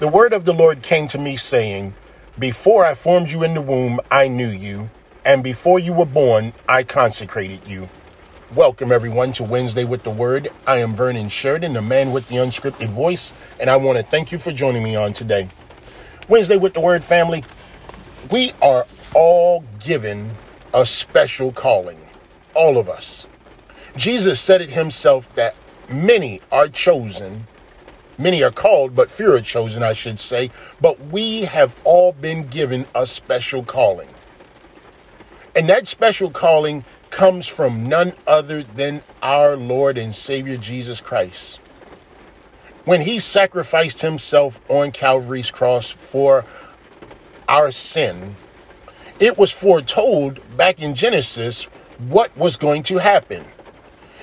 The word of the Lord came to me, saying, Before I formed you in the womb, I knew you, and before you were born, I consecrated you. Welcome, everyone, to Wednesday with the Word. I am Vernon Sheridan, the man with the unscripted voice, and I want to thank you for joining me on today. Wednesday with the Word family, we are all given a special calling. All of us. Jesus said it himself that many are chosen Many are called, but few are chosen, I should say. But we have all been given a special calling. And that special calling comes from none other than our Lord and Savior Jesus Christ. When he sacrificed himself on Calvary's cross for our sin, it was foretold back in Genesis what was going to happen.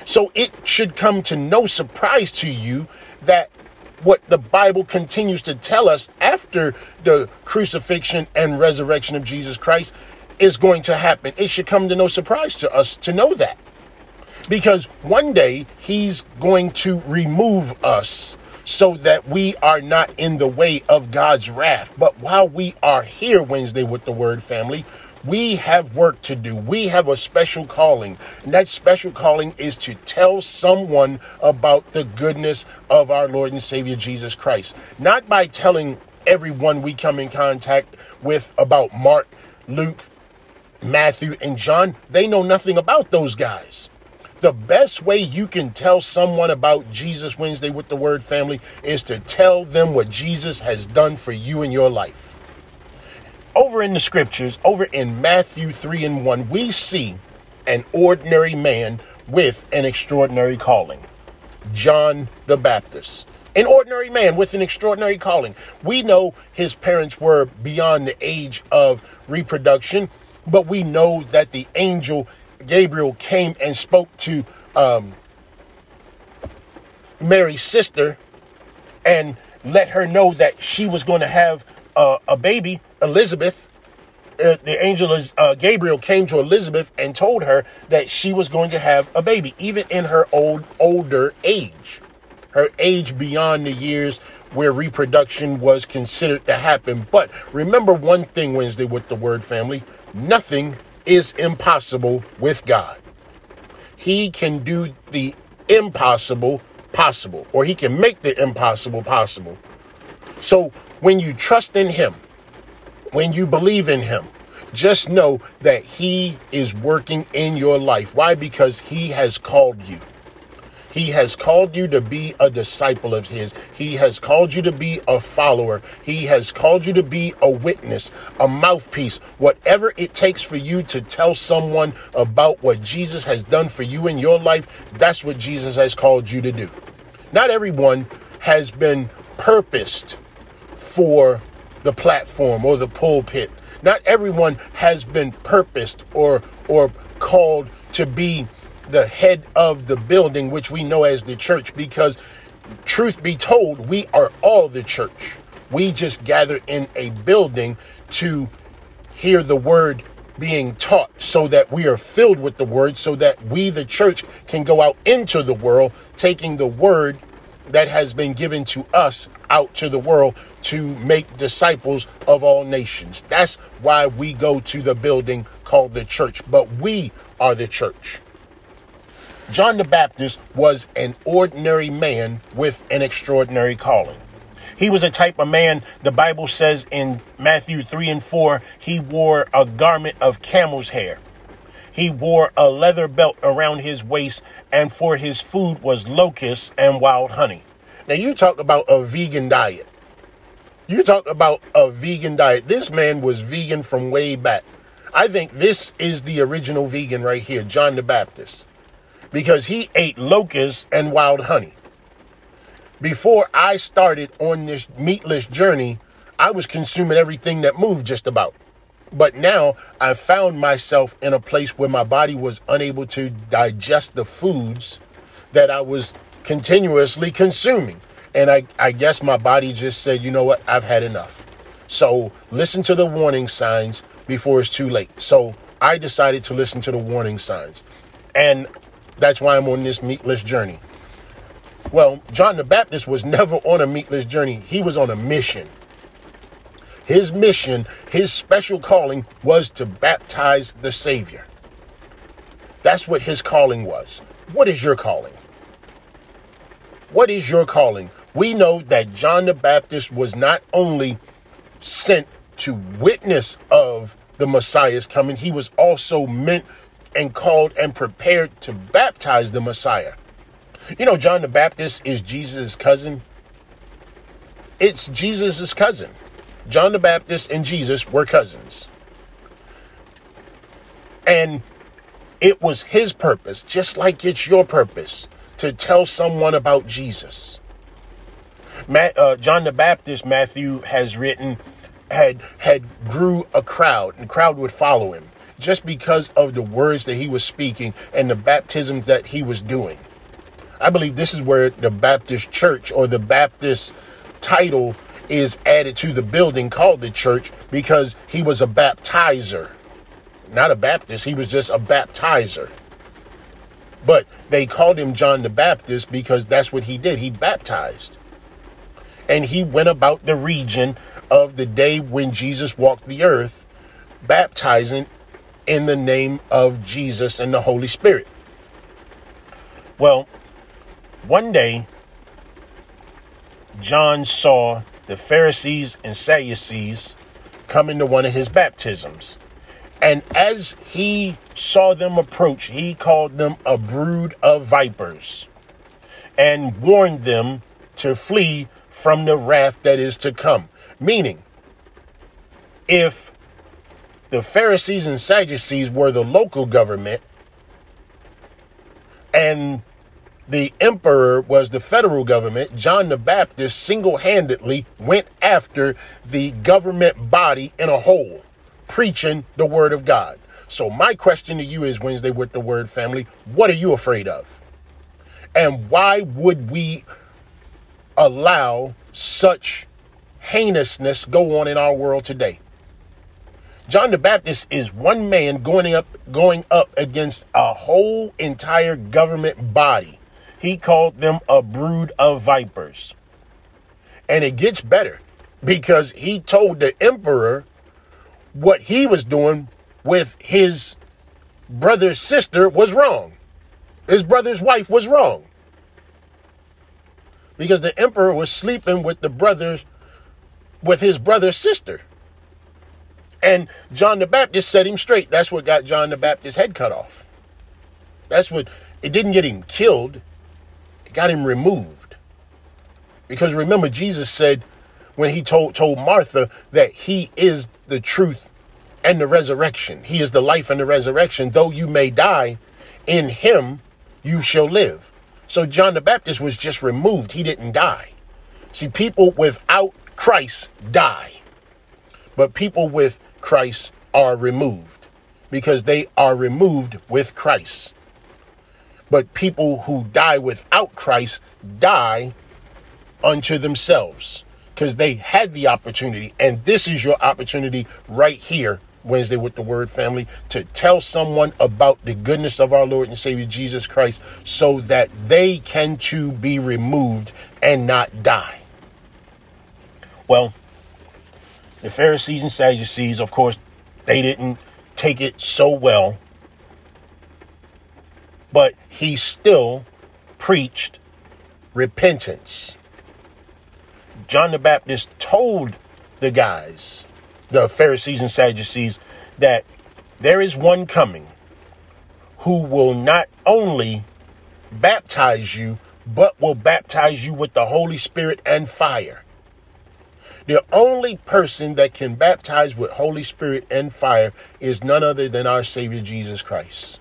So it should come to no surprise to you that what the Bible continues to tell us after the crucifixion and resurrection of Jesus Christ is going to happen. It should come to no surprise to us to know that. Because one day he's going to remove us so that we are not in the way of God's wrath. But while we are here Wednesday with the Word family, we have work to do. We have a special calling. And that special calling is to tell someone about the goodness of our Lord and Savior Jesus Christ. Not by telling everyone we come in contact with about Mark, Luke, Matthew, and John. They know nothing about those guys. The best way you can tell someone about Jesus Wednesday with the Word family is to tell them what Jesus has done for you in your life over in the scriptures, over in Matthew 3 and 1, we see an ordinary man with an extraordinary calling John the Baptist. An ordinary man with an extraordinary calling. We know his parents were beyond the age of reproduction, but we know that the angel Gabriel came and spoke to um, Mary's sister and let her know that she was going to have uh, a baby, Elizabeth, uh, the angel uh, Gabriel came to Elizabeth and told her that she was going to have a baby, even in her old older age, her age beyond the years where reproduction was considered to happen. But remember one thing, Wednesday, with the word family: nothing is impossible with God. He can do the impossible possible, or He can make the impossible possible. So when you trust in Him, when you believe in Him, just know that He is working in your life. Why? Because He has called you. He has called you to be a disciple of His. He has called you to be a follower. He has called you to be a witness, a mouthpiece, whatever it takes for you to tell someone about what Jesus has done for you in your life. That's what Jesus has called you to do. Not everyone has been purposed for the platform or the pulpit. Not everyone has been purposed or or called to be the head of the building, which we know as the church, because truth be told, we are all the church. We just gather in a building to hear the word being taught so that we are filled with the word, so that we, the church, can go out into the world taking the word that has been given to us out to the world to make disciples of all nations. That's why we go to the building called the church, but we are the church. John the Baptist was an ordinary man with an extraordinary calling. He was a type of man, the Bible says in Matthew 3 and 4, he wore a garment of camel's hair. He wore a leather belt around his waist, and for his food was locusts and wild honey. Now, you talk about a vegan diet. You talk about a vegan diet. This man was vegan from way back. I think this is the original vegan right here, John the Baptist, because he ate locusts and wild honey. Before I started on this meatless journey, I was consuming everything that moved just about. But now I found myself in a place where my body was unable to digest the foods that I was continuously consuming. And I, I guess my body just said, you know what, I've had enough. So listen to the warning signs before it's too late. So I decided to listen to the warning signs. And that's why I'm on this meatless journey. Well, John the Baptist was never on a meatless journey, he was on a mission. His mission, his special calling was to baptize the Savior. That's what his calling was. What is your calling? What is your calling? We know that John the Baptist was not only sent to witness of the Messiah's coming, he was also meant and called and prepared to baptize the Messiah. You know, John the Baptist is Jesus' cousin. It's Jesus' cousin. John the Baptist and Jesus were cousins. And it was his purpose, just like it's your purpose, to tell someone about Jesus. Matt, uh, John the Baptist, Matthew has written, had had grew a crowd, and crowd would follow him just because of the words that he was speaking and the baptisms that he was doing. I believe this is where the Baptist church or the Baptist title is added to the building called the church because he was a baptizer. Not a Baptist, he was just a baptizer. But they called him John the Baptist because that's what he did. He baptized. And he went about the region of the day when Jesus walked the earth, baptizing in the name of Jesus and the Holy Spirit. Well, one day, John saw the Pharisees and Sadducees coming to one of his baptisms. And as he saw them approach, he called them a brood of vipers and warned them to flee from the wrath that is to come. Meaning, if the Pharisees and Sadducees were the local government and the emperor was the federal government, John the Baptist single handedly went after the government body in a whole, preaching the word of God. So, my question to you is Wednesday with the word family, what are you afraid of? And why would we allow such heinousness go on in our world today? John the Baptist is one man going up going up against a whole entire government body he called them a brood of vipers. And it gets better because he told the emperor what he was doing with his brother's sister was wrong. His brother's wife was wrong. Because the emperor was sleeping with the brothers with his brother's sister. And John the Baptist set him straight. That's what got John the Baptist's head cut off. That's what it didn't get him killed got him removed. Because remember, Jesus said when he told, told Martha that he is the truth and the resurrection, he is the life and the resurrection. Though you may die, in him you shall live. So John the Baptist was just removed, he didn't die. See, people without Christ die, but people with Christ are removed because they are removed with Christ. But people who die without Christ die unto themselves because they had the opportunity. And this is your opportunity right here, Wednesday with the Word family, to tell someone about the goodness of our Lord and Savior Jesus Christ so that they can too be removed and not die. Well, the Pharisees and Sadducees, of course, they didn't take it so well but he still preached repentance. John the Baptist told the guys, the Pharisees and Sadducees, that there is one coming who will not only baptize you, but will baptize you with the Holy Spirit and fire. The only person that can baptize with Holy Spirit and fire is none other than our Savior Jesus Christ.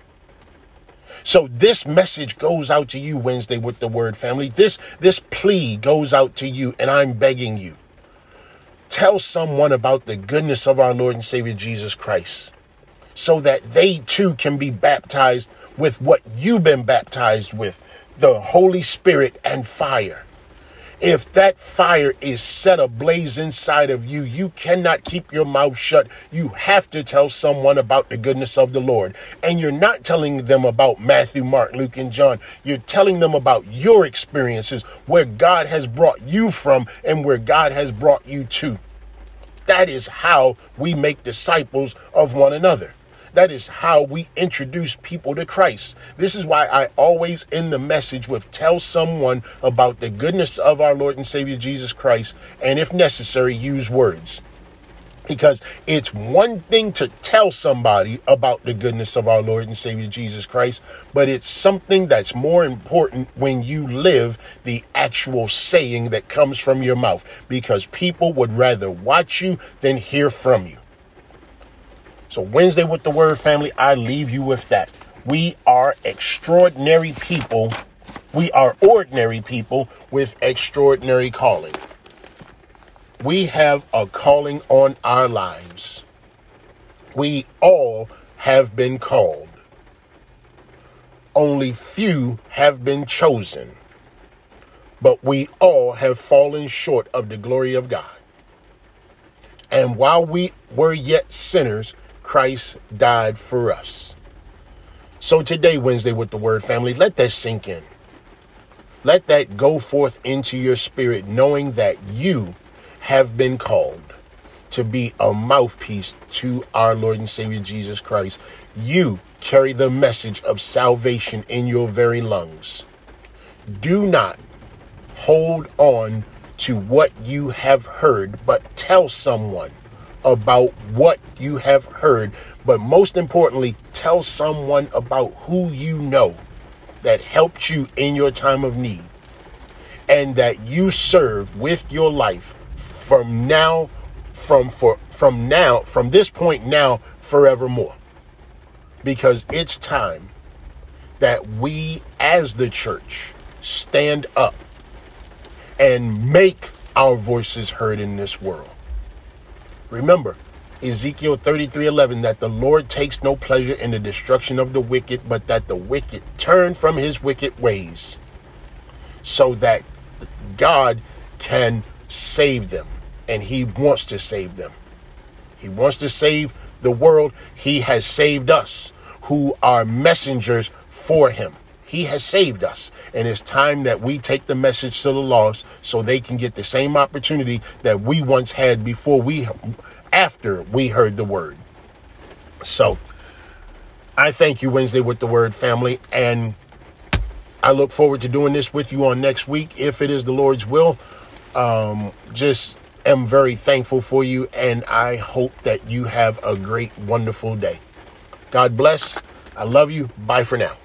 So this message goes out to you Wednesday with the word family. This this plea goes out to you and I'm begging you. Tell someone about the goodness of our Lord and Savior Jesus Christ so that they too can be baptized with what you've been baptized with, the Holy Spirit and fire. If that fire is set ablaze inside of you, you cannot keep your mouth shut. You have to tell someone about the goodness of the Lord. And you're not telling them about Matthew, Mark, Luke, and John. You're telling them about your experiences, where God has brought you from and where God has brought you to. That is how we make disciples of one another. That is how we introduce people to Christ. This is why I always end the message with tell someone about the goodness of our Lord and Savior Jesus Christ, and if necessary, use words. Because it's one thing to tell somebody about the goodness of our Lord and Savior Jesus Christ, but it's something that's more important when you live the actual saying that comes from your mouth. Because people would rather watch you than hear from you. So, Wednesday with the Word family, I leave you with that. We are extraordinary people. We are ordinary people with extraordinary calling. We have a calling on our lives. We all have been called. Only few have been chosen. But we all have fallen short of the glory of God. And while we were yet sinners, Christ died for us. So today, Wednesday with the Word family, let that sink in. Let that go forth into your spirit, knowing that you have been called to be a mouthpiece to our Lord and Savior Jesus Christ. You carry the message of salvation in your very lungs. Do not hold on to what you have heard, but tell someone about what you have heard, but most importantly, tell someone about who you know that helped you in your time of need and that you serve with your life from now from for from now from this point now forevermore. Because it's time that we as the church stand up and make our voices heard in this world Remember, Ezekiel 33 11, that the Lord takes no pleasure in the destruction of the wicked, but that the wicked turn from his wicked ways, so that God can save them. And he wants to save them. He wants to save the world. He has saved us, who are messengers for him. He has saved us. And it's time that we take the message to the lost so they can get the same opportunity that we once had before we, after we heard the word. So I thank you, Wednesday with the Word family. And I look forward to doing this with you on next week if it is the Lord's will. Um, just am very thankful for you. And I hope that you have a great, wonderful day. God bless. I love you. Bye for now.